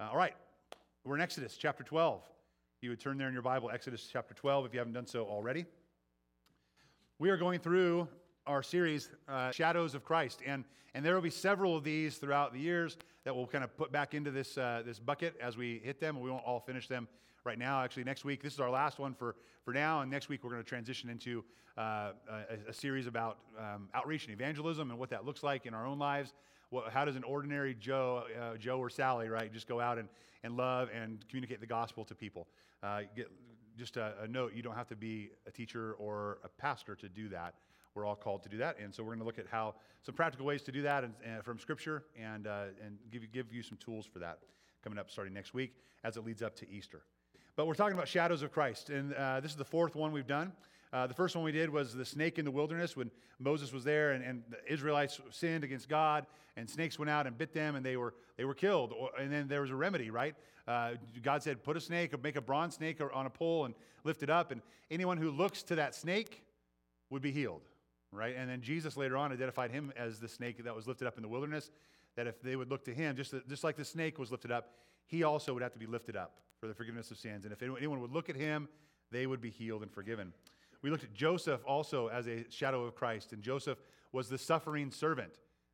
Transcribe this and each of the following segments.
Uh, all right, we're in Exodus chapter 12. You would turn there in your Bible, Exodus chapter 12, if you haven't done so already. We are going through our series, uh, Shadows of Christ, and, and there will be several of these throughout the years that we'll kind of put back into this, uh, this bucket as we hit them. We won't all finish them right now. Actually, next week, this is our last one for, for now, and next week we're going to transition into uh, a, a, series about um, outreach and evangelism and what that looks like in our own lives. What, how does an ordinary Joe, uh, Joe or Sally, right, just go out and, and love and communicate the gospel to people? Uh, get, just a, a note, you don't have to be a teacher or a pastor to do that. We're all called to do that. And so we're going to look at how some practical ways to do that and, and from Scripture and, uh, and give, you, give you some tools for that coming up starting next week as it leads up to Easter. But we're talking about shadows of Christ. And uh, this is the fourth one we've done. Uh, the first one we did was the snake in the wilderness when Moses was there and, and, the Israelites sinned against God and snakes went out and bit them and they were, they were killed. And then there was a remedy, right? Uh, God said, put a snake or make a bronze snake on a pole and lift it up. And anyone who looks to that snake would be healed, right? And then Jesus later on identified him as the snake that was lifted up in the wilderness, that if they would look to him, just, just like the snake was lifted up, he also would have to be lifted up for the forgiveness of sins. And if anyone would look at him, they would be healed and forgiven. We looked at Joseph also as a shadow of Christ, and Joseph was the suffering servant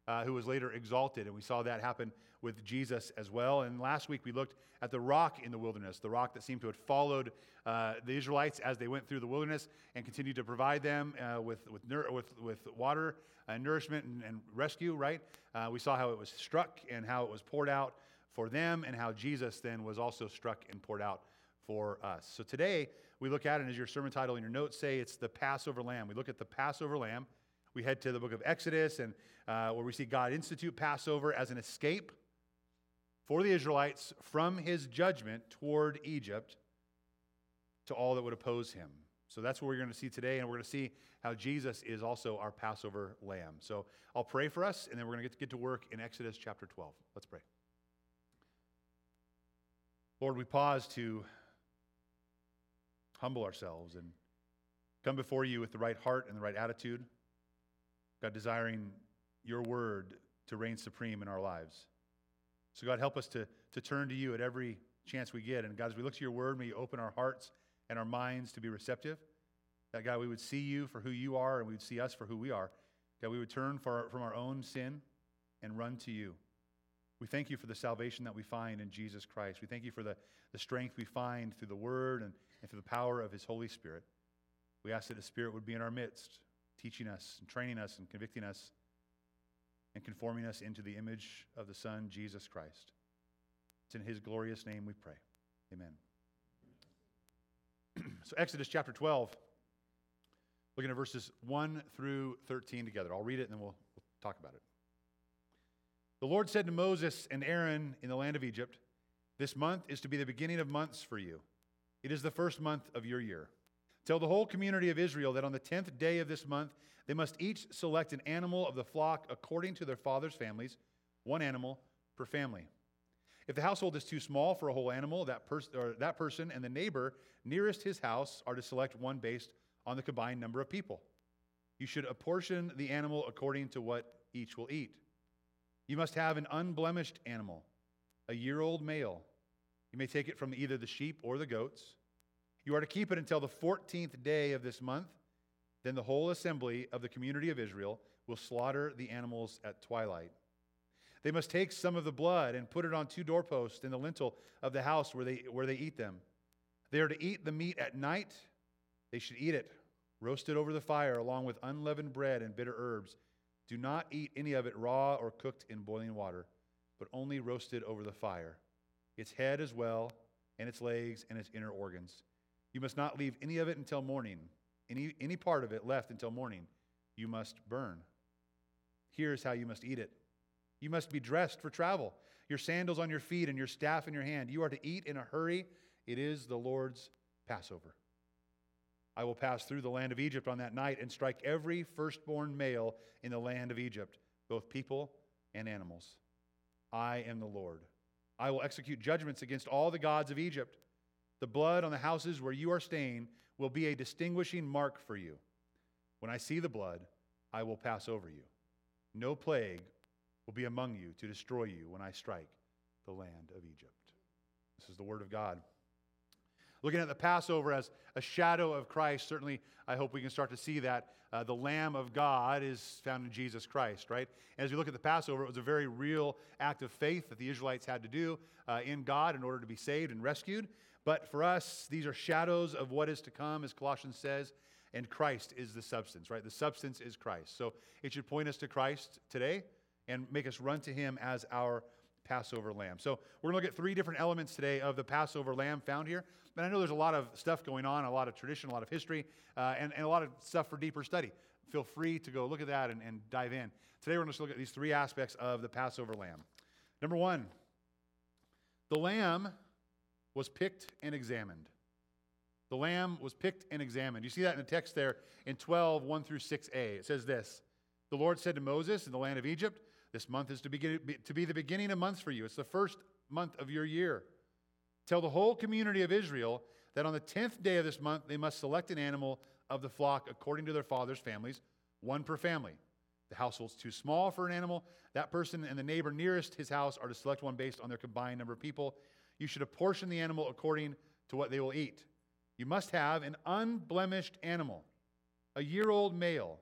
uh, who was later exalted, and we saw that happen with Jesus as well. And last week we looked at the rock in the wilderness, the rock that seemed to have followed uh, the Israelites as they went through the wilderness and continued to provide them uh, with, with, with, with water and nourishment and, and rescue, right? Uh, we saw how it was struck and how it was poured out for them, and how Jesus then was also struck and poured out for us. So today, we look at it as your sermon title and your notes say it's the Passover Lamb. We look at the Passover Lamb. We head to the book of Exodus, and uh, where we see God institute Passover as an escape for the Israelites from his judgment toward Egypt to all that would oppose him. So that's what we're going to see today, and we're going to see how Jesus is also our Passover lamb. So I'll pray for us, and then we're going to get to, get to work in Exodus chapter 12. Let's pray. Lord, we pause to humble ourselves and come before you with the right heart and the right attitude. God, desiring your word to reign supreme in our lives. So, God, help us to, to turn to you at every chance we get. And, God, as we look to your word, may you open our hearts and our minds to be receptive. That, God, we would see you for who you are and we would see us for who we are. God, we would turn for, from our own sin and run to you. We thank you for the salvation that we find in Jesus Christ. We thank you for the, the strength we find through the Word and, and through the power of His Holy Spirit. We ask that the Spirit would be in our midst, teaching us and training us and convicting us and conforming us into the image of the Son, Jesus Christ. It's in His glorious name we pray. Amen. so, Exodus chapter 12, looking at verses 1 through 13 together. I'll read it and then we'll, we'll talk about it. The Lord said to Moses and Aaron in the land of Egypt, This month is to be the beginning of months for you. It is the first month of your year. Tell the whole community of Israel that on the tenth day of this month, they must each select an animal of the flock according to their father's families, one animal per family. If the household is too small for a whole animal, that, pers- or that person and the neighbor nearest his house are to select one based on the combined number of people. You should apportion the animal according to what each will eat. You must have an unblemished animal, a year old male. You may take it from either the sheep or the goats. You are to keep it until the 14th day of this month. Then the whole assembly of the community of Israel will slaughter the animals at twilight. They must take some of the blood and put it on two doorposts in the lintel of the house where they, where they eat them. They are to eat the meat at night. They should eat it, roasted over the fire, along with unleavened bread and bitter herbs. Do not eat any of it raw or cooked in boiling water, but only roasted over the fire, its head as well, and its legs and its inner organs. You must not leave any of it until morning. Any, any part of it left until morning, you must burn. Here's how you must eat it. You must be dressed for travel, your sandals on your feet and your staff in your hand. You are to eat in a hurry. It is the Lord's Passover. I will pass through the land of Egypt on that night and strike every firstborn male in the land of Egypt, both people and animals. I am the Lord. I will execute judgments against all the gods of Egypt. The blood on the houses where you are staying will be a distinguishing mark for you. When I see the blood, I will pass over you. No plague will be among you to destroy you when I strike the land of Egypt. This is the Word of God. Looking at the Passover as a shadow of Christ, certainly I hope we can start to see that uh, the Lamb of God is found in Jesus Christ, right? And as we look at the Passover, it was a very real act of faith that the Israelites had to do uh, in God in order to be saved and rescued. But for us, these are shadows of what is to come, as Colossians says, and Christ is the substance, right? The substance is Christ. So it should point us to Christ today and make us run to him as our Passover lamb. So we're going to look at three different elements today of the Passover lamb found here. And I know there's a lot of stuff going on, a lot of tradition, a lot of history, uh, and, and a lot of stuff for deeper study. Feel free to go look at that and, and dive in. Today we're going to look at these three aspects of the Passover lamb. Number one, the lamb was picked and examined. The lamb was picked and examined. You see that in the text there in 12, 1 through 6a. It says this The Lord said to Moses in the land of Egypt, This month is to, begin, to be the beginning of months for you. It's the first month of your year. Tell the whole community of Israel that on the 10th day of this month they must select an animal of the flock according to their father's families, one per family. The household's too small for an animal. That person and the neighbor nearest his house are to select one based on their combined number of people. You should apportion the animal according to what they will eat. You must have an unblemished animal, a year old male.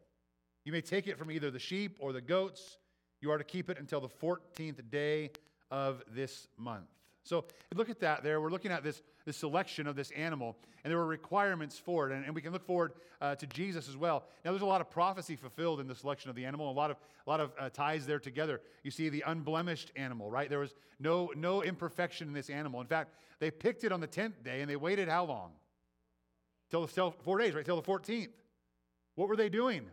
You may take it from either the sheep or the goats. You are to keep it until the 14th day of this month. So look at that there. We're looking at this, this selection of this animal, and there were requirements for it. And, and we can look forward uh, to Jesus as well. Now, there's a lot of prophecy fulfilled in the selection of the animal, a lot of, a lot of uh, ties there together. You see the unblemished animal, right? There was no, no imperfection in this animal. In fact, they picked it on the 10th day, and they waited how long? Till, till four days, right? Till the 14th. What were they doing?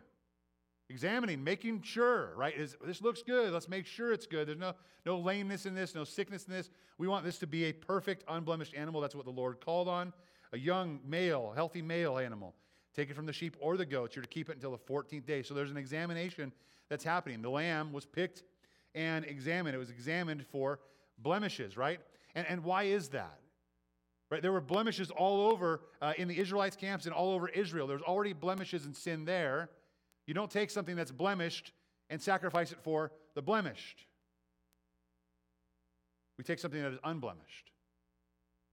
Examining, making sure, right? Is, this looks good. Let's make sure it's good. There's no, no lameness in this, no sickness in this. We want this to be a perfect, unblemished animal. That's what the Lord called on. A young male, healthy male animal. Take it from the sheep or the goats. You're to keep it until the 14th day. So there's an examination that's happening. The lamb was picked and examined. It was examined for blemishes, right? And, and why is that? Right? There were blemishes all over uh, in the Israelites' camps and all over Israel. There's already blemishes and sin there. You don't take something that's blemished and sacrifice it for the blemished. We take something that is unblemished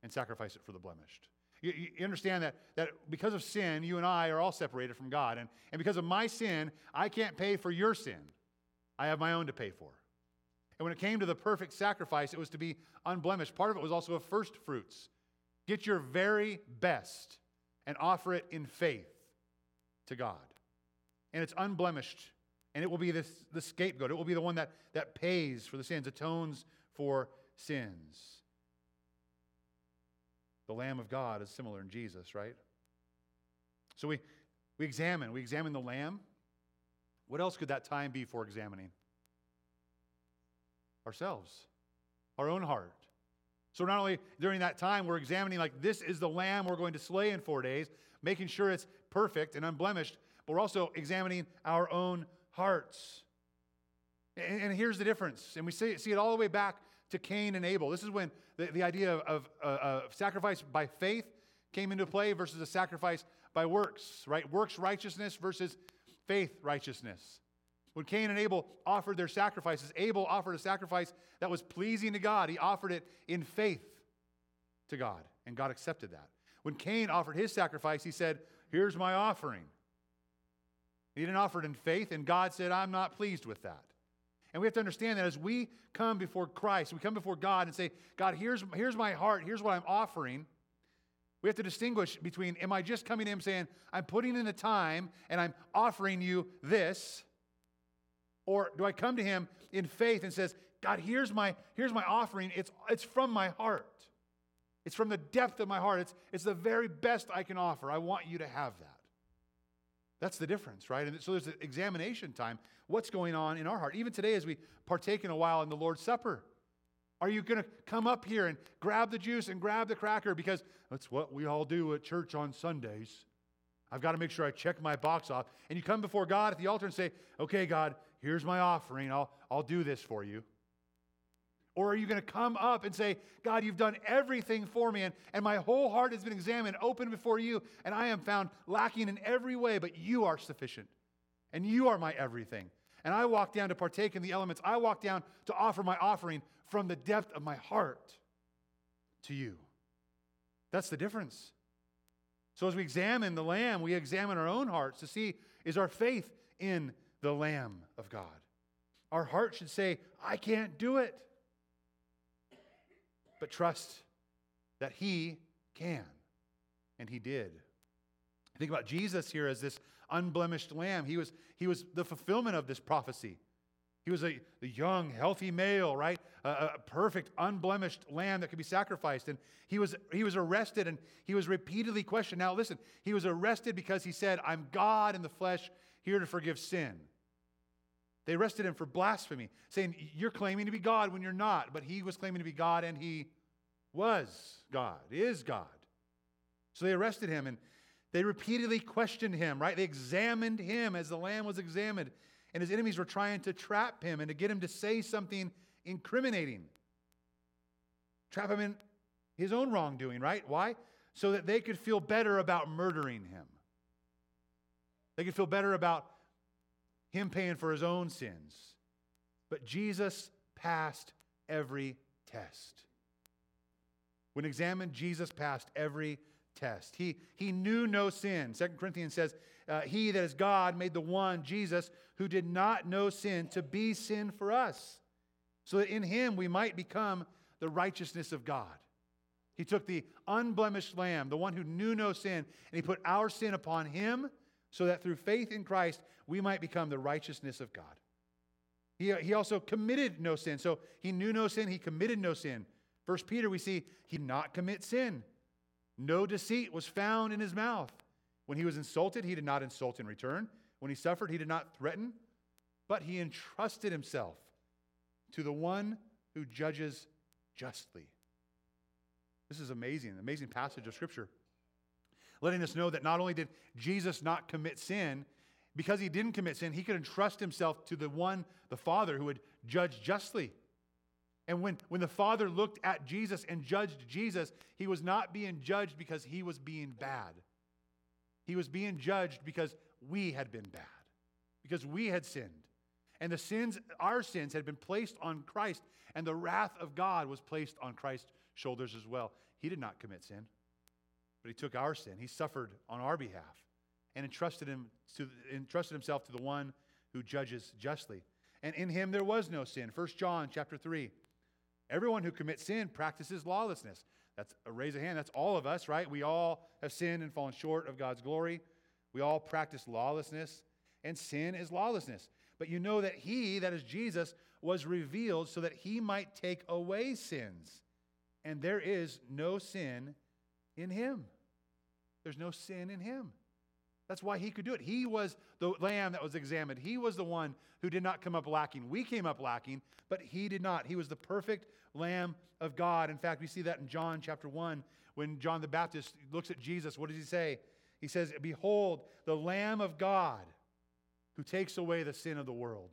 and sacrifice it for the blemished. You, you, understand that, that because of sin, you and I are all separated from God. And, and because of my sin, I can't pay for your sin. I have my own to pay for. And when it came to the perfect sacrifice, it was to be unblemished. Part of it was also of first fruits. Get your very best and offer it in faith to God and it's unblemished. And it will be this, the scapegoat. It will be the one that, that pays for the sins, atones for sins. The Lamb of God is similar in Jesus, right? So we, we examine. We examine the Lamb. What else could that time be for examining? Ourselves, our own heart. So not only during that time, we're examining, like, this is the Lamb we're going to slay in four days, making sure it's perfect and unblemished, but we're also examining our own hearts. And, and here's the difference. And we see, see, it all the way back to Cain and Abel. This is when the, the idea of, of, uh, of sacrifice by faith came into play versus a sacrifice by works, right? Works righteousness versus faith righteousness. When Cain and Abel offered their sacrifices, Abel offered a sacrifice that was pleasing to God. He offered it in faith to God, and God accepted that. When Cain offered his sacrifice, he said, Here's my offering. He didn't offer it in faith, and God said, I'm not pleased with that. And we have to understand that as we come before Christ, we come before God and say, God, here's, here's my heart, here's what I'm offering. We have to distinguish between, am I just coming to Him saying, I'm putting in the time and I'm offering you this? Or do I come to Him in faith and says, God, here's my, here's my offering. It's, it's from my heart. It's from the depth of my heart. It's, it's the very best I can offer. I want you to have that. That's the difference, right? And so there's an examination time. What's going on in our heart? Even today, as we partake in a while in the Lord's Supper, are you going to come up here and grab the juice and grab the cracker? Because that's what we all do at church on Sundays. I've got to make sure I check my box off. And you come before God at the altar and say, okay, God, here's my offering. I'll, I'll do this for you. Or are you going to come up and say, God, you've done everything for me, and, and my whole heart has been examined, open before you, and I am found lacking in every way, but you are sufficient, and you are my everything. And I walk down to partake in the elements. I walk down to offer my offering from the depth of my heart to you. That's the difference. So, as we examine the Lamb, we examine our own hearts to see is our faith in the Lamb of God. Our heart should say, I can't do it, but trust that He can. And He did. Think about Jesus here as this unblemished lamb. He was, he was the fulfillment of this prophecy. He was a, a young, healthy male, right? A, a, perfect, unblemished lamb that could be sacrificed. And he was, he was arrested and he was repeatedly questioned. Now, listen, he was arrested because he said, I'm God in the flesh, here to forgive sin. They arrested him for blasphemy, saying, You're claiming to be God when you're not. But he was claiming to be God and he was God, is God. So they arrested him and they repeatedly questioned him, right? They examined him as the lamb was examined and his enemies were trying to trap him and to get him to say something incriminating. Trap him in his own wrongdoing, right? Why? So that they could feel better about murdering him. They could feel better about him paying for his own sins. But Jesus passed every test. When examined, Jesus passed every test. He, he knew no sin. Second Corinthians says, uh, He that is God made the one, Jesus, who did not know sin, to be sin for us, so that in him we might become the righteousness of God. He took the unblemished lamb, the one who knew no sin, and he put our sin upon him, so that through faith in Christ we might become the righteousness of God. He, he also committed no sin. So he knew no sin, he committed no sin. First Peter, we see he did not commit sin. No deceit was found in his mouth. When he was insulted, he did not insult in return. When he suffered, he did not threaten, but he entrusted himself to the one who judges justly. This is amazing, amazing passage of Scripture. Letting us know that not only did Jesus not commit sin, because he didn't commit sin, he could entrust himself to the one, the Father, who would judge justly. And when, when the Father looked at Jesus and judged Jesus, he was not being judged because he was being bad. He was being judged because we had been bad, because we had sinned. And the sins, our sins, had been placed on Christ, and the wrath of God was placed on Christ's shoulders as well. He did not commit sin, but he took our sin. He suffered on our behalf and entrusted, him to, entrusted himself to the one who judges justly. And in him there was no sin. 1 John chapter 3. Everyone who commits sin practices lawlessness. That's a raise of hand. That's all of us, right? We all have sinned and fallen short of God's glory. We all practice lawlessness, and sin is lawlessness. But you know that He, that is Jesus, was revealed so that He might take away sins. And there is no sin in Him. There's no sin in Him. That's why he could do it. He was the lamb that was examined. He was the one who did not come up lacking. We came up lacking, but he did not. He was the perfect lamb of God. In fact, we see that in John chapter 1 when John the Baptist looks at Jesus. What does he say? He says, Behold, the lamb of God who takes away the sin of the world.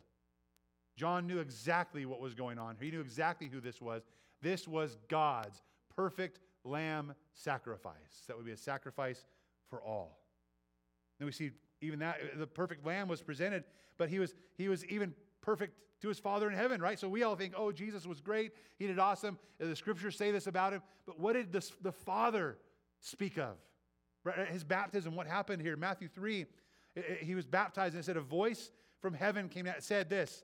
John knew exactly what was going on. He knew exactly who this was. This was God's perfect lamb sacrifice. That would be a sacrifice for all. Then we see even that uh, the perfect lamb was presented, but he was he was even perfect to his father in heaven, right? So we all think, oh, Jesus was great. He did awesome. The scriptures say this about him. But what did the, the father speak of? Right? Uh, his baptism, what happened here? Matthew 3, uh, he was baptized and it said a voice from heaven came out, said this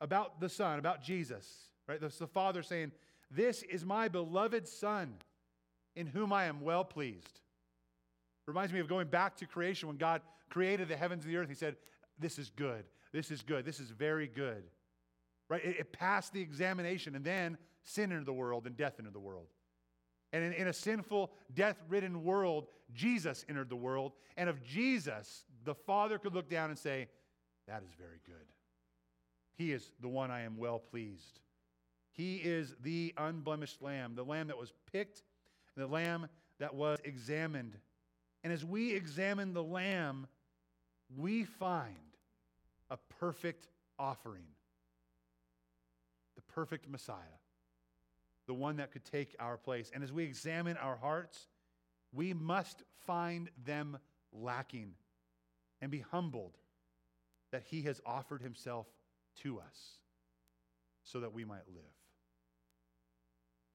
about the son, about Jesus, right? That's the father saying, this is my beloved son in whom I am well pleased. Reminds me of going back to creation when God created the heavens and the earth. He said, This is good. This is good. This is very good. Right? It, it passed the examination, and then sin entered the world and death entered the world. And in, in a sinful, death ridden world, Jesus entered the world. And of Jesus, the Father could look down and say, That is very good. He is the one I am well pleased. He is the unblemished lamb, the lamb that was picked, the lamb that was examined and as we examine the Lamb, we find a perfect offering, the perfect Messiah, the one that could take our place. And as we examine our hearts, we must find them lacking and be humbled that He has offered Himself to us so that we might live.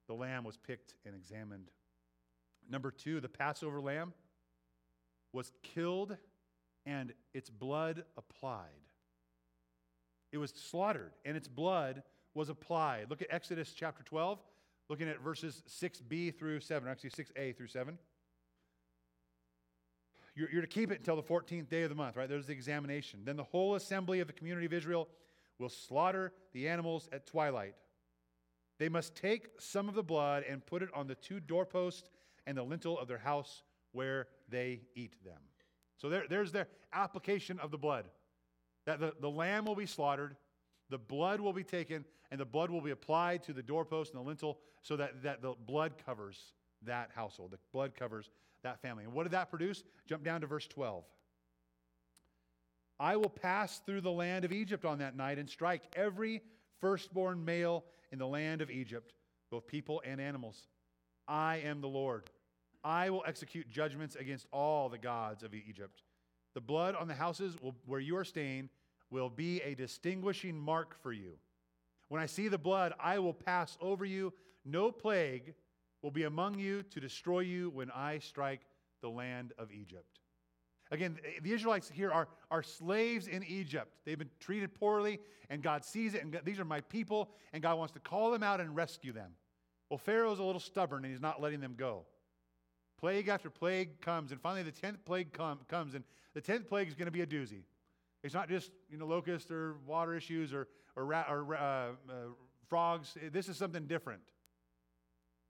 the lamb was picked and examined. Number two, the Passover lamb was killed and its blood applied. It was slaughtered and its blood was applied. Look at Exodus chapter 12, looking at verses 6b through 7, or actually 6a through 7. You're, you're to keep it until the 14th day of the month, right? There's the examination. Then the whole assembly of the community of Israel will slaughter the animals at twilight. They must take some of the blood and put it on the two doorposts and the lintel of their house where they eat them. So there, there's their application of the blood. That the, the lamb will be slaughtered, the blood will be taken, and the blood will be applied to the doorpost and the lintel so that, that the blood covers that household. The blood covers that family. And what did that produce? Jump down to verse 12. I will pass through the land of Egypt on that night and strike every firstborn male in the land of Egypt, both people and animals. I am the Lord. I will execute judgments against all the gods of Egypt. The blood on the houses will, where you are staying will be a distinguishing mark for you. When I see the blood, I will pass over you. No plague will be among you to destroy you when I strike the land of Egypt. Again, the Israelites here are, are slaves in Egypt. They've been treated poorly, and God sees it, and God, these are my people, and God wants to call them out and rescue them. Well, Pharaoh's a little stubborn, and he's not letting them go. Plague after plague comes, and finally the 10th plague com- comes, and the 10th plague is going to be a doozy. It's not just you know locusts or water issues or, or, ra- or uh, uh, frogs. This is something different.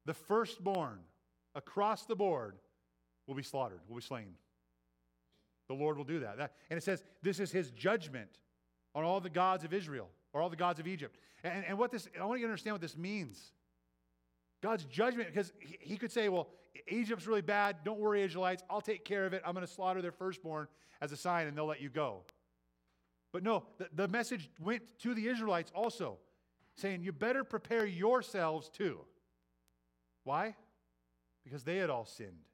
The firstborn across the board will be slaughtered, will be slain. The Lord will do that. that. And it says this is his judgment on all the gods of Israel or all the gods of Egypt. And, and what this, I want you to understand what this means. God's judgment, because he, he could say, well, Egypt's really bad. Don't worry, Israelites. I'll take care of it. I'm going to slaughter their firstborn as a sign, and they'll let you go. But no, the, the message went to the Israelites also, saying, you better prepare yourselves too. Why? Because they had all sinned.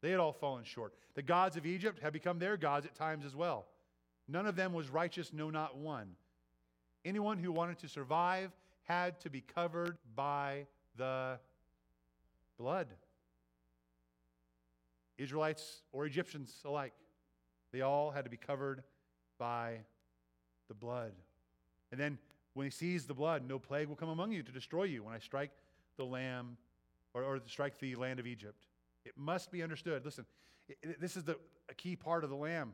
They had all fallen short. The gods of Egypt had become their gods at times as well. None of them was righteous, no, not one. Anyone who wanted to survive had to be covered by the blood. Israelites or Egyptians alike, they all had to be covered by the blood. And then when he sees the blood, no plague will come among you to destroy you when I strike the lamb or, or strike the land of Egypt. It must be understood. Listen, it, this is the, a key part of the Lamb.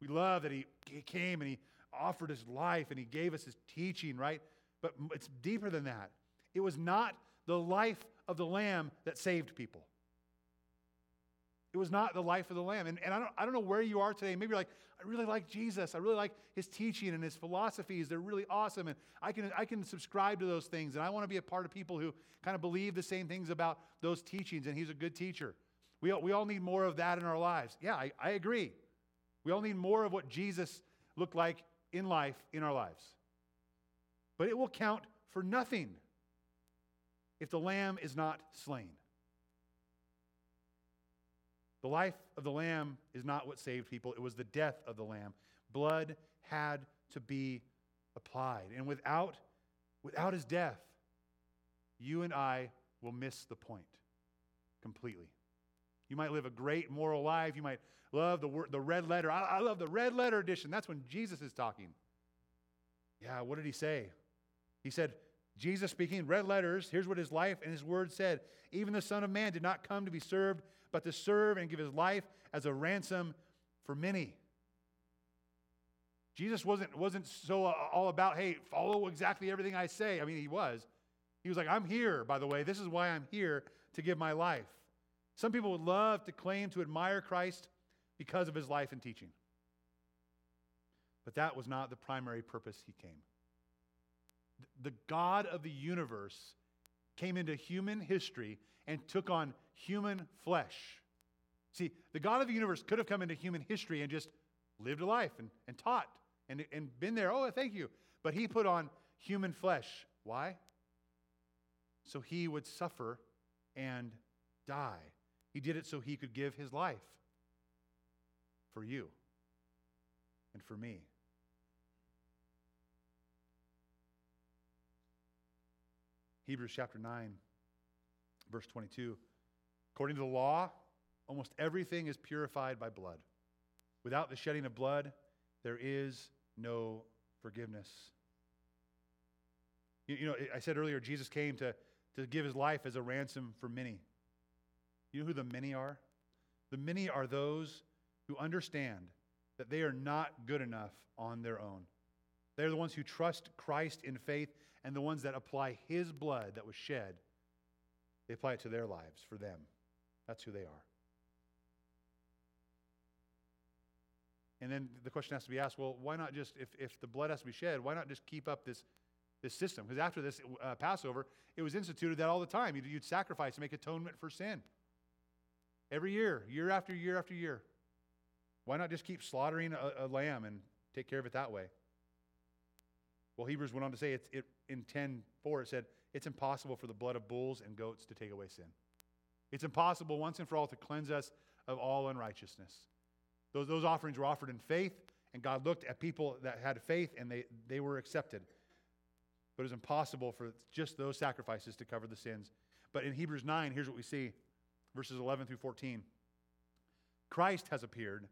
We love that he, he came and he offered his life and he gave us his teaching, right? But it's deeper than that. It was not the life of the Lamb that saved people. It was not the life of the Lamb. And, and I, don't, I don't know where you are today. Maybe you're like, I really like Jesus. I really like his teaching and his philosophies. They're really awesome. And I can, I can subscribe to those things. And I want to be a part of people who kind of believe the same things about those teachings. And he's a good teacher. We all, we all need more of that in our lives. Yeah, I, I agree. We all need more of what Jesus looked like in life in our lives. But it will count for nothing if the lamb is not slain. The life of the lamb is not what saved people, it was the death of the lamb. Blood had to be applied. And without, without his death, you and I will miss the point completely. You might live a great moral life. You might love the, word, the red letter. I, I love the red letter edition. That's when Jesus is talking. Yeah, what did he say? He said, Jesus speaking, red letters, here's what his life and his word said. Even the Son of Man did not come to be served, but to serve and give his life as a ransom for many. Jesus wasn't, wasn't so uh, all about, hey, follow exactly everything I say. I mean, he was. He was like, I'm here, by the way. This is why I'm here to give my life. Some people would love to claim to admire Christ because of his life and teaching. But that was not the primary purpose he came. The God of the universe came into human history and took on human flesh. See, the God of the universe could have come into human history and just lived a life and, and taught and, and been there. Oh, thank you. But he put on human flesh. Why? So he would suffer and die. He did it so he could give his life for you and for me. Hebrews chapter 9 Verse 22 According to the law, almost everything is purified by blood. Without the shedding of blood, there is no forgiveness. You, you know, I said earlier, Jesus came to, to give his life as a ransom for many. You know who the many are? The many are those who understand that they are not good enough on their own. They're the ones who trust Christ in faith and the ones that apply his blood that was shed. They apply it to their lives for them. That's who they are. And then the question has to be asked well, why not just, if, if the blood has to be shed, why not just keep up this, this system? Because after this uh, Passover, it was instituted that all the time. You'd, you'd sacrifice to make atonement for sin. Every year, year after year after year. Why not just keep slaughtering a, a lamb and take care of it that way? Well, Hebrews went on to say it's, it, in 10.4, it said, it's impossible for the blood of bulls and goats to take away sin. It's impossible once and for all to cleanse us of all unrighteousness. Those, those offerings were offered in faith, and God looked at people that had faith and they, they were accepted. But it was impossible for just those sacrifices to cover the sins. But in Hebrews 9, here's what we see verses 11 through 14. Christ has appeared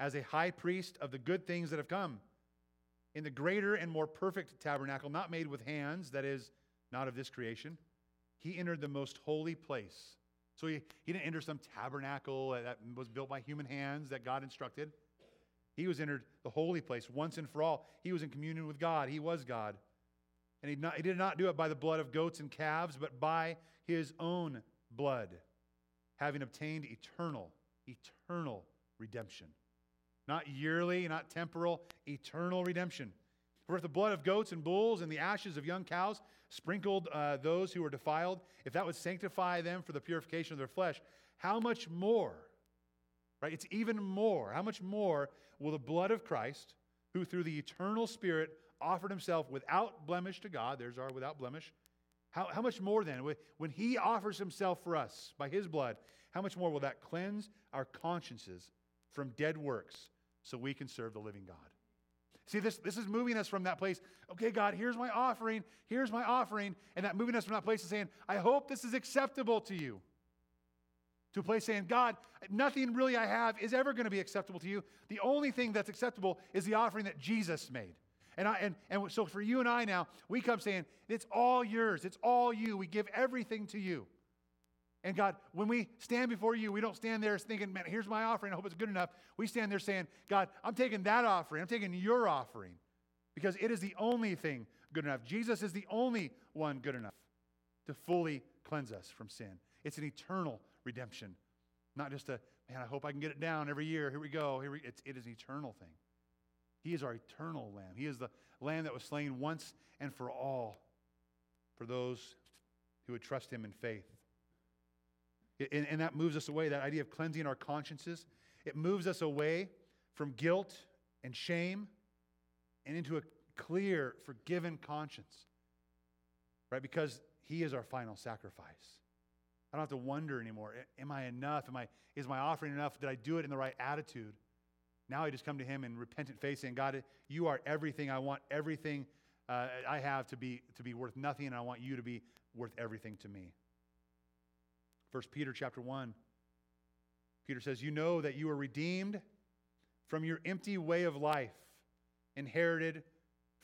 as a high priest of the good things that have come in the greater and more perfect tabernacle, not made with hands, that is, not of this creation. He entered the most holy place so he, he didn't enter some tabernacle that was built by human hands that God instructed. He was entered the holy place once and for all. He was in communion with God. He was God. And he, not, he did not do it by the blood of goats and calves, but by his own blood, having obtained eternal, eternal redemption. Not yearly, not temporal, eternal redemption. For if the blood of goats and bulls and the ashes of young cows sprinkled uh, those who were defiled, if that would sanctify them for the purification of their flesh, how much more, right? It's even more. How much more will the blood of Christ, who through the eternal Spirit offered himself without blemish to God, there's our without blemish, how, how much more then, when he offers himself for us by his blood, how much more will that cleanse our consciences from dead works so we can serve the living God? See, this, this is moving us from that place, okay, God, here's my offering, here's my offering, and that moving us from that place to saying, I hope this is acceptable to you. To a place saying, God, nothing really I have is ever going to be acceptable to you. The only thing that's acceptable is the offering that Jesus made. And, I, and, and so for you and I now, we come saying, it's all yours, it's all you. We give everything to you. And God, when we stand before you, we don't stand there thinking, man, here's my offering. I hope it's good enough. We stand there saying, God, I'm taking that offering. I'm taking your offering because it is the only thing good enough. Jesus is the only one good enough to fully cleanse us from sin. It's an eternal redemption, not just a, man, I hope I can get it down every year. Here we go. Here we, it's, it is an eternal thing. He is our eternal lamb. He is the lamb that was slain once and for all for those who would trust him in faith. And, and, that moves us away, that idea of cleansing our consciences. It moves us away from guilt and shame and into a clear, forgiven conscience. Right? Because He is our final sacrifice. I don't have to wonder anymore. Am I enough? Am I, is my offering enough? Did I do it in the right attitude? Now I just come to Him in repentant faith, saying, God, you are everything. I want everything uh, I have to be, to be worth nothing, and I want you to be worth everything to me. 1 Peter chapter 1. Peter says, You know that you are redeemed from your empty way of life, inherited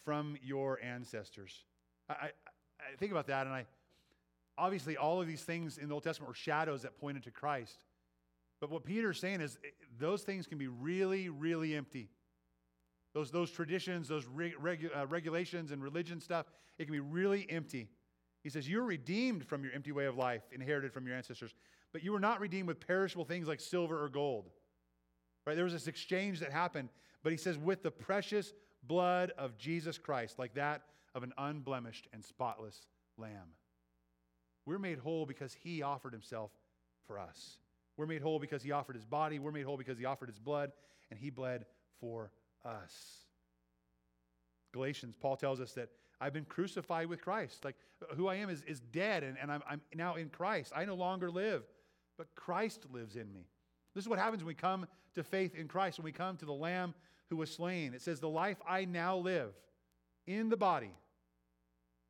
from your ancestors. I, I, I, think about that, and I obviously all of these things in the Old Testament were shadows that pointed to Christ. But what Peter's saying is eh, those things can be really, really empty. Those, those traditions, those regu- uh, regulations and religion stuff, it can be really empty. He says, You're redeemed from your empty way of life, inherited from your ancestors, but you were not redeemed with perishable things like silver or gold. Right? There was this exchange that happened, but he says, with the precious blood of Jesus Christ, like that of an unblemished and spotless lamb. We're made whole because he offered himself for us. We're made whole because he offered his body. We're made whole because he offered his blood, and he bled for us. Galatians, Paul tells us that I've been crucified with Christ. Like uh, who I am is, is dead, and, and I'm, I'm now in Christ. I no longer live, but Christ lives in me. This is what happens when we come to faith in Christ, when we come to the Lamb who was slain. It says, The life I now live in the body,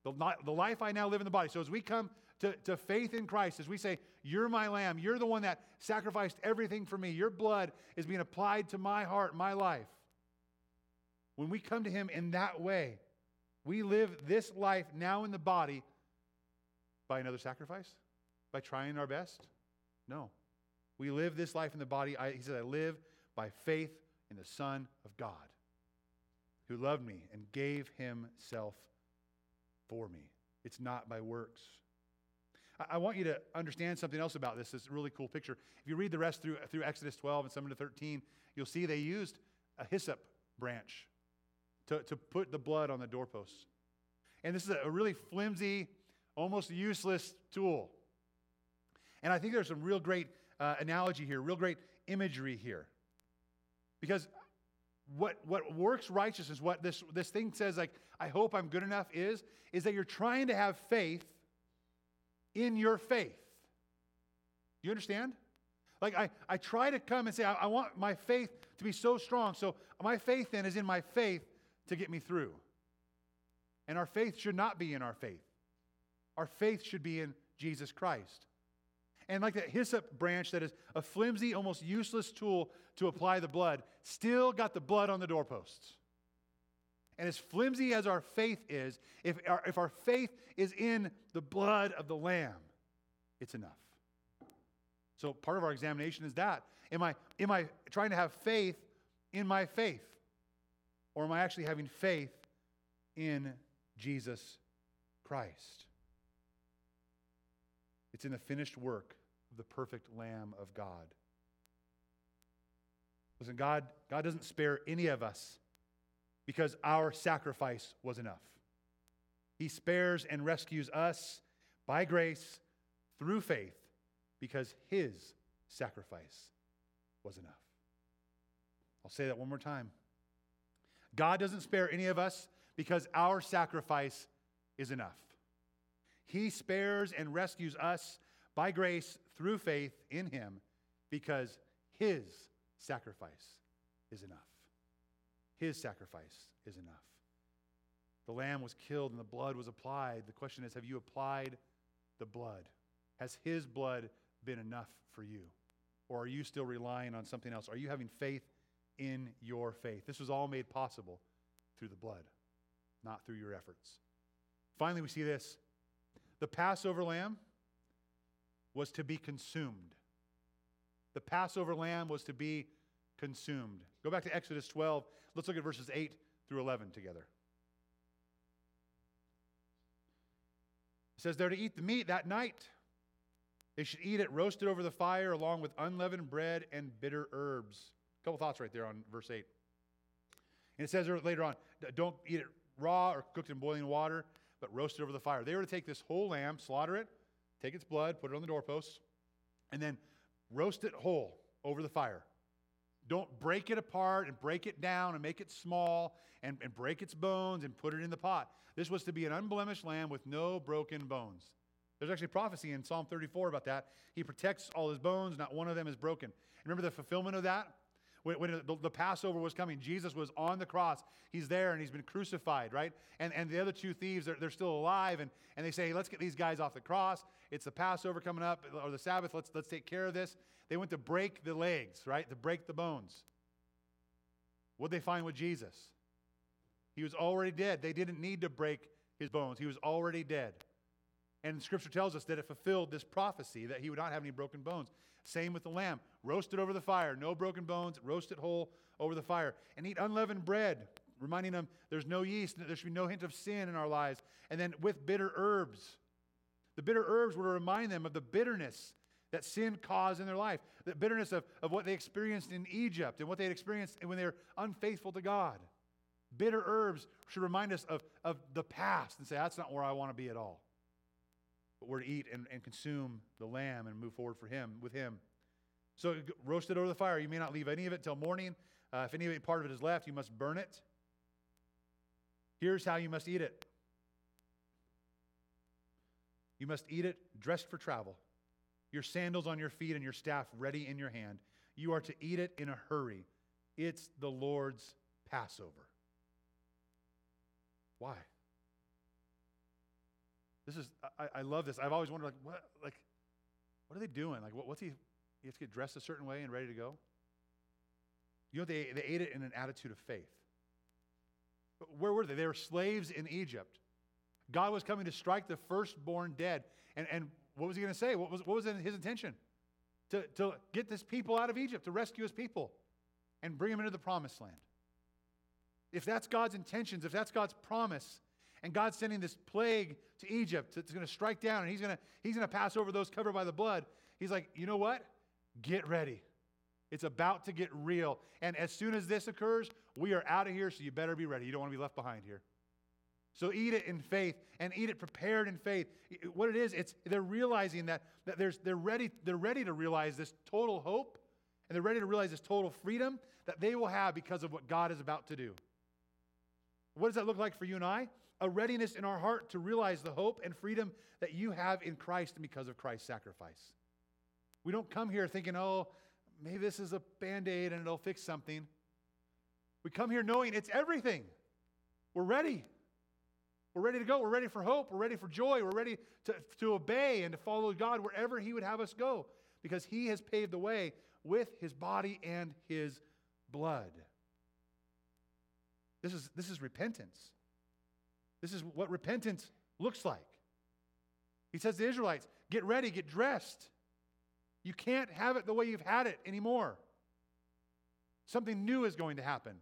the, the life I now live in the body. So as we come to, to faith in Christ, as we say, You're my lamb, you're the one that sacrificed everything for me, your blood is being applied to my heart, my life. When we come to Him in that way, we live this life now in the body by another sacrifice? By trying our best? No. We live this life in the body. I, he said, I live by faith in the Son of God who loved me and gave himself for me. It's not by works. I, I want you to understand something else about this. This really cool picture. If you read the rest through, through Exodus 12 and 7 to 13, you'll see they used a hyssop branch to, to put the blood on the doorposts. And this is a really flimsy, almost useless tool. And I think there's some real great uh, analogy here, real great imagery here. Because what, what works righteousness, what this, this thing says, like, I hope I'm good enough, is, is that you're trying to have faith in your faith. Do You understand? Like, I, I try to come and say, I, I want my faith to be so strong. So, my faith then is in my faith to get me through. And our faith should not be in our faith, our faith should be in Jesus Christ. And like that hyssop branch that is a flimsy, almost useless tool to apply the blood, still got the blood on the doorposts. And as flimsy as our faith is, if our, if our faith is in the blood of the Lamb, it's enough. So part of our examination is that. Am I, am I trying to have faith in my faith? Or am I actually having faith in Jesus Christ? It's in the finished work of the perfect Lamb of God. Listen, God, God doesn't spare any of us because our sacrifice was enough. He spares and rescues us by grace through faith because his sacrifice was enough. I'll say that one more time. God doesn't spare any of us because our sacrifice is enough. He spares and rescues us by grace through faith in Him because His sacrifice is enough. His sacrifice is enough. The lamb was killed and the blood was applied. The question is have you applied the blood? Has His blood been enough for you? Or are you still relying on something else? Are you having faith in your faith? This was all made possible through the blood, not through your efforts. Finally, we see this the Passover lamb was to be consumed. The Passover lamb was to be consumed. Go back to Exodus 12. Let's look at verses 8 through 11 together. It says they're to eat the meat that night. They should eat it roasted over the fire along with unleavened bread and bitter herbs. Couple thoughts right there on verse 8. And it says later on, don't eat it raw or cooked in boiling water but roasted over the fire. They were to take this whole lamb, slaughter it, take its blood, put it on the doorposts, and then roast it whole over the fire. Don't break it apart and break it down and make it small and, and break its bones and put it in the pot. This was to be an unblemished lamb with no broken bones. There's actually prophecy in Psalm 34 about that. He protects all his bones, not one of them is broken. Remember the fulfillment of that? When, the, Passover was coming, Jesus was on the cross. He's there and he's been crucified, right? And, and the other two thieves, they're, they're still alive. And, and they say, hey, let's get these guys off the cross. It's the Passover coming up, or the Sabbath. Let's, let's take care of this. They went to break the legs, right? To break the bones. What'd they find with Jesus? He was already dead. They didn't need to break his bones, he was already dead. And scripture tells us that it fulfilled this prophecy that he would not have any broken bones. Same with the lamb. roasted over the fire. No broken bones. roasted whole over the fire. And eat unleavened bread, reminding them there's no yeast. There should be no hint of sin in our lives. And then with bitter herbs. The bitter herbs were to remind them of the bitterness that sin caused in their life, the bitterness of, of what they experienced in Egypt and what they had experienced when they were unfaithful to God. Bitter herbs should remind us of, of the past and say, that's not where I want to be at all we're to eat and, and consume the lamb and move forward for him with him. So roast it over the fire. You may not leave any of it till morning. Uh, if any part of it is left, you must burn it. Here's how you must eat it. You must eat it dressed for travel, your sandals on your feet and your staff ready in your hand. You are to eat it in a hurry. It's the Lord's Passover. Why? This is, I, I love this. I've always wondered, like, what, like, what are they doing? Like, what, what's he, he has to get dressed a certain way and ready to go? You know, they, they ate it in an attitude of faith. But where were they? They were slaves in Egypt. God was coming to strike the firstborn dead. And, and what was he going to say? What was, what was his intention? To, to get this people out of Egypt, to rescue his people and bring them into the promised land. If that's God's intentions, if that's God's promise, and God's sending this plague to Egypt that's going to strike down and he's going to, he's going to pass over those covered by the blood, he's like, you know what? Get ready. It's about to get real. And as soon as this occurs, we are out of here, so you better be ready. You don't want to be left behind here. So eat it in faith and eat it prepared in faith. What it is, it's they're realizing that, that there's, they're, ready, they're ready to realize this total hope and they're ready to realize this total freedom that they will have because of what God is about to do. What does that look like for you and I? A readiness in our heart to realize the hope and freedom that you have in Christ and because of Christ's sacrifice. We don't come here thinking, oh, maybe this is a band aid and it'll fix something. We come here knowing it's everything. We're ready. We're ready to go. We're ready for hope. We're ready for joy. We're ready to, to obey and to follow God wherever He would have us go because He has paved the way with His body and His blood. This is, this is repentance. This is what repentance looks like. He says to the Israelites, get ready, get dressed. You can't have it the way you've had it anymore. Something new is going to happen.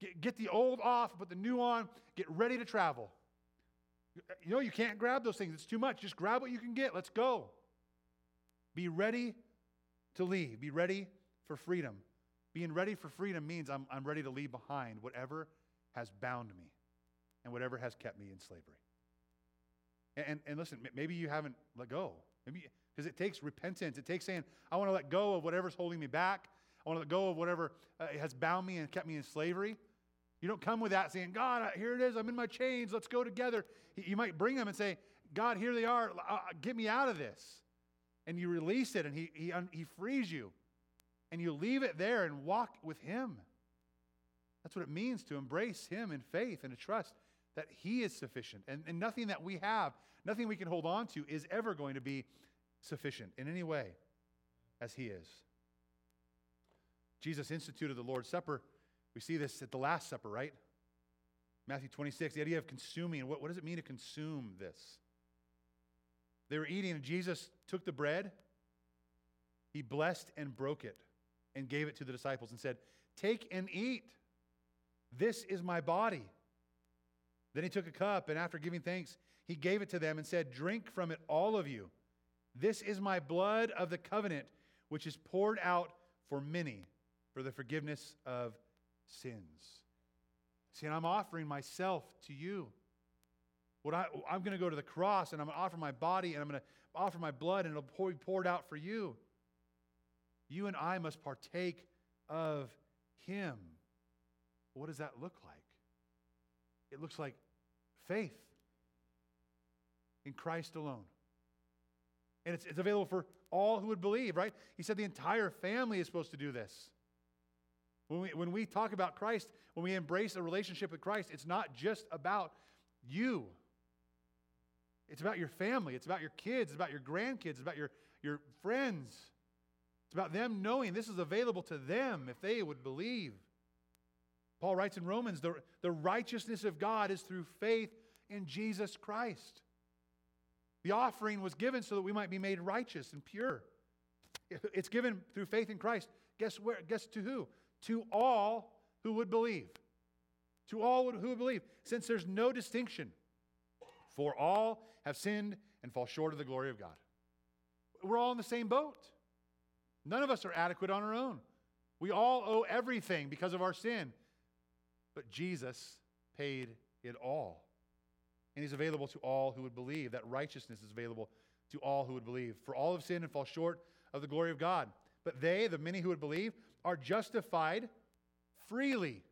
Get, get the old off, put the new on, get ready to travel. You know, you can't grab those things, it's too much. Just grab what you can get. Let's go. Be ready to leave, be ready for freedom. Being ready for freedom means I'm, I'm ready to leave behind whatever has bound me and whatever has kept me in slavery. And, and, listen, maybe you haven't let go. Because it takes repentance. It takes saying, I want to let go of whatever's holding me back. I want to let go of whatever uh, has bound me and kept me in slavery. You don't come with that saying, God, here it is. I'm in my chains. Let's go together. You might bring them and say, God, here they are. Uh, get me out of this. And you release it and he, he, he frees you. And you leave it there and walk with Him. That's what it means to embrace Him in faith and to trust that He is sufficient. And, and nothing that we have, nothing we can hold on to, is ever going to be sufficient in any way as He is. Jesus instituted the Lord's Supper. We see this at the Last Supper, right? Matthew 26, the idea of consuming. What, what does it mean to consume this? They were eating, and Jesus took the bread, he blessed and broke it, and gave it to the disciples and said, Take and eat. This is my body. Then he took a cup, and after giving thanks, he gave it to them and said, Drink from it, all of you. This is my blood of the covenant, which is poured out for many for the forgiveness of sins. See, and I'm offering myself to you. What I, I'm going to go to the cross and I'm going to offer my body and I'm going to offer my blood and it'll be poured out for you. You and I must partake of Him. What does that look like? It looks like faith in Christ alone. And it's, it's available for all who would believe, right? He said the entire family is supposed to do this. When we, when we talk about Christ, when we embrace a relationship with Christ, it's not just about you. It's about your family. It's about your kids. It's about your grandkids. It's about your, your friends. It's about them knowing this is available to them if they would believe. Paul writes in Romans the, the righteousness of God is through faith in Jesus Christ. The offering was given so that we might be made righteous and pure. It's given through faith in Christ. Guess where? Guess to who? To all who would believe. To all who would believe, since there's no distinction. For all have sinned and fall short of the glory of God. We're all in the same boat. None of us are adequate on our own. We all owe everything because of our sin. But Jesus paid it all. And he's available to all who would believe. That righteousness is available to all who would believe. For all have sinned and fall short of the glory of God. But they, the many who would believe, are justified freely.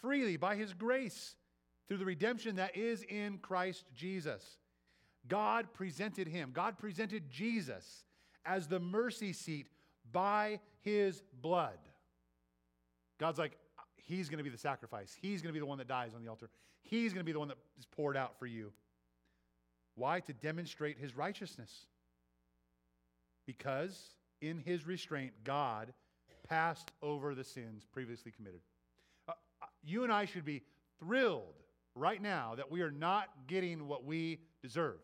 Freely by his grace through the redemption that is in Christ Jesus. God presented him, God presented Jesus as the mercy seat by his blood. God's like, He's going to be the sacrifice. He's going to be the one that dies on the altar. He's going to be the one that is poured out for you. Why? To demonstrate his righteousness. Because in his restraint, God passed over the sins previously committed. Uh, uh, you and I should be thrilled right now that we are not getting what we deserve.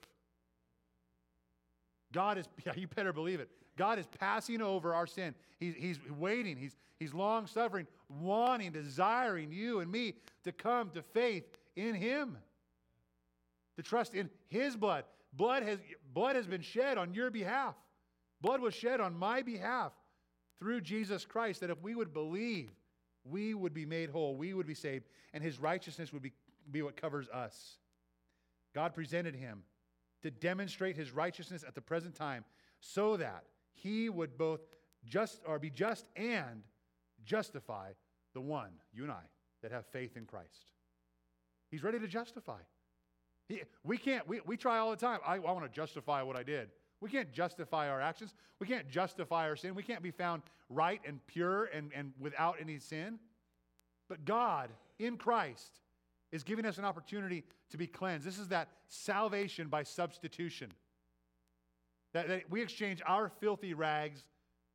God is, yeah, you better believe it. God is passing over our sin. He's, he's waiting. He's, he's long suffering, wanting, desiring you and me to come to faith in Him, to trust in His blood. Blood has, blood has been shed on your behalf. Blood was shed on my behalf through Jesus Christ, that if we would believe, we would be made whole, we would be saved, and His righteousness would be, be what covers us. God presented Him to demonstrate His righteousness at the present time so that he would both just or be just and justify the one, you and I, that have faith in Christ. He's ready to justify. He, we can't, we, we try all the time. I, I want to justify what I did. We can't justify our actions. We can't justify our sin. We can't be found right and pure and, and without any sin. But God, in Christ, is giving us an opportunity to be cleansed. This is that salvation by substitution. That, that we exchange our filthy rags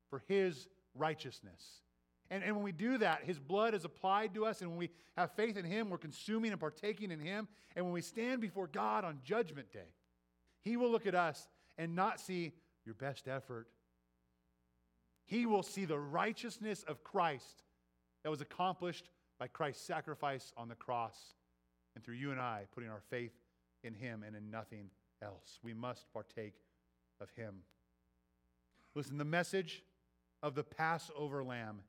for his righteousness. And, and when we do that, his blood is applied to us. And when we have faith in him, we're consuming and partaking in him. And when we stand before God on judgment day, he will look at us and not see your best effort. He will see the righteousness of Christ that was accomplished by Christ's sacrifice on the cross and through you and I putting our faith in him and in nothing else. We must partake of him. Listen, the message of the Passover lamb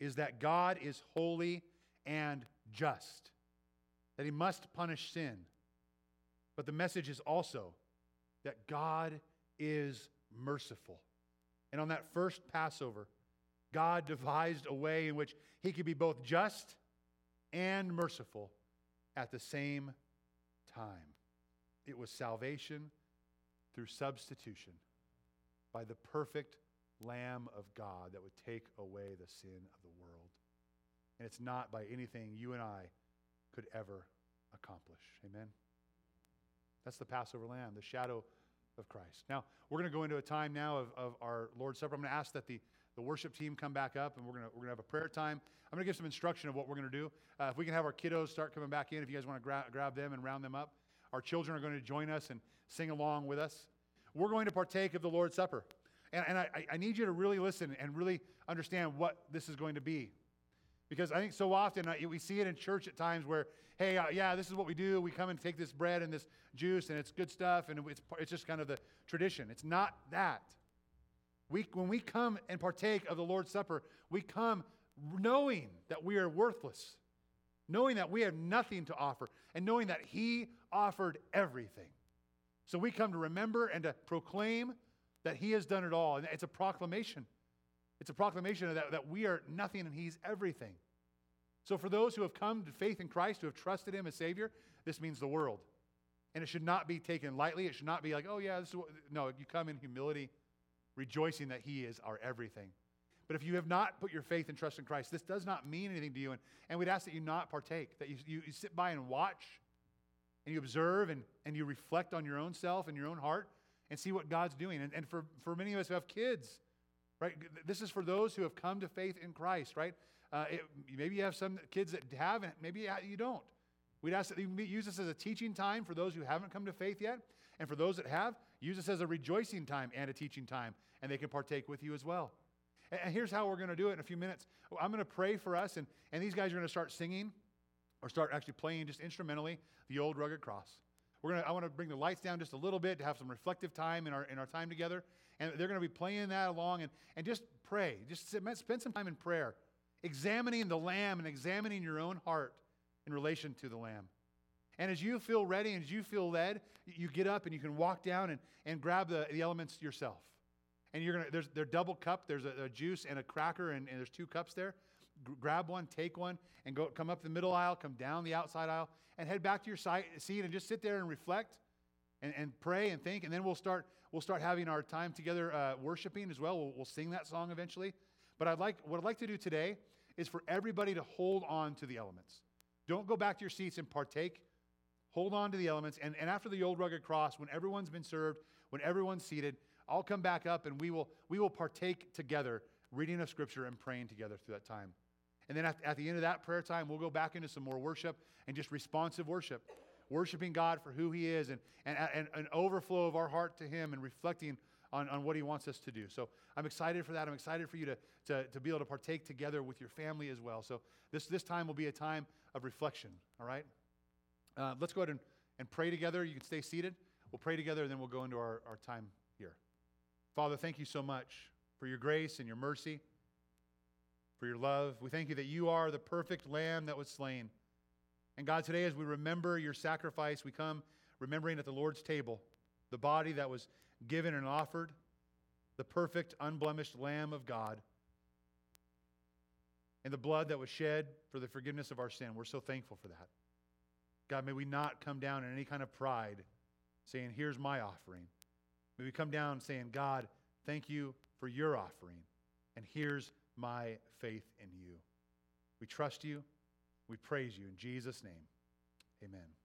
is that God is holy and just, that he must punish sin. But the message is also that God is merciful. And on that first Passover, God devised a way in which he could be both just and merciful at the same time. It was salvation through substitution by the perfect Lamb of God that would take away the sin of the world. And it's not by anything you and I could ever accomplish. Amen? That's the Passover Lamb, the shadow of Christ. Now, we're going to go into a time now of, of our Lord's Supper. I'm going to ask that the, the worship team come back up and we're going to, we're going to have a prayer time. I'm going to give some instruction of what we're going to do. Uh, if we can have our kiddos start coming back in, if you guys want to gra- grab them and round them up. Our children are going to join us and sing along with us. We're going to partake of the Lord's Supper. And, and I, I need you to really listen and really understand what this is going to be. Because I think so often uh, we see it in church at times where, hey, uh, yeah, this is what we do. We come and take this bread and this juice, and it's good stuff, and it's, it's just kind of the tradition. It's not that. We, when we come and partake of the Lord's Supper, we come knowing that we are worthless, knowing that we have nothing to offer, and knowing that He offered everything. So we come to remember and to proclaim that He has done it all. And it's a proclamation. It's a proclamation that, that we are nothing and He's everything. So for those who have come to faith in Christ, who have trusted Him as Savior, this means the world. And it should not be taken lightly. It should not be like, oh, yeah, this is what. No, you come in humility, rejoicing that He is our everything. But if you have not put your faith and trust in Christ, this does not mean anything to you. And, and we'd ask that you not partake, that you, you, you sit by and watch and you observe and, and you reflect on your own self and your own heart and see what God's doing. And, and for, for many of us who have kids, right, this is for those who have come to faith in Christ, right? Uh, it, maybe you have some kids that haven't, maybe you don't. We'd ask that you use this as a teaching time for those who haven't come to faith yet. And for those that have, use this as a rejoicing time and a teaching time, and they can partake with you as well. And, here's how we're going to do it in a few minutes. I'm going to pray for us, and, and these guys are going to start singing or start actually playing just instrumentally the old rugged cross. We're gonna, I want to bring the lights down just a little bit to have some reflective time in our, in our time together. And they're going to be playing that along and, and just pray. Just spend some time in prayer, examining the Lamb and examining your own heart in relation to the Lamb. And as you feel ready and as you feel led, you get up and you can walk down and, and grab the, the elements yourself. And you're gonna, there's, they're double cup. There's a, a juice and a cracker, and, and there's two cups there. Grab one, take one, and go come up the middle aisle, come down the outside aisle, and head back to your site, seat and just sit there and reflect and, and pray and think. And then we'll start, we'll start having our time together uh, worshiping as well. well. We'll sing that song eventually. But I'd like, what I'd like to do today is for everybody to hold on to the elements. Don't go back to your seats and partake. hold on to the elements. And, and after the old rugged cross, when everyone's been served, when everyone's seated, I'll come back up and we will, we will partake together, reading of Scripture and praying together through that time. And then at, at the end of that prayer time, we'll go back into some more worship and just responsive worship, worshiping God for who He is and, and, and an overflow of our heart to Him and reflecting on, on what He wants us to do. So I'm excited for that. I'm excited for you to, to, to be able to partake together with your family as well. So this, this time will be a time of reflection, all right? Uh, let's go ahead and, and pray together. You can stay seated. We'll pray together, and then we'll go into our, our time here. Father, thank you so much for your grace and your mercy, for your love. We thank you that you are the perfect lamb that was slain. And God, today as we remember your sacrifice, we come remembering at the Lord's table the body that was given and offered, the perfect, unblemished Lamb of God, and the blood that was shed for the forgiveness of our sin. We're so thankful for that. God, may we not come down in any kind of pride saying, Here's my offering. May we come down saying, God, thank you for your offering, and here's my faith in you. We trust you. We praise you in Jesus' name. Amen.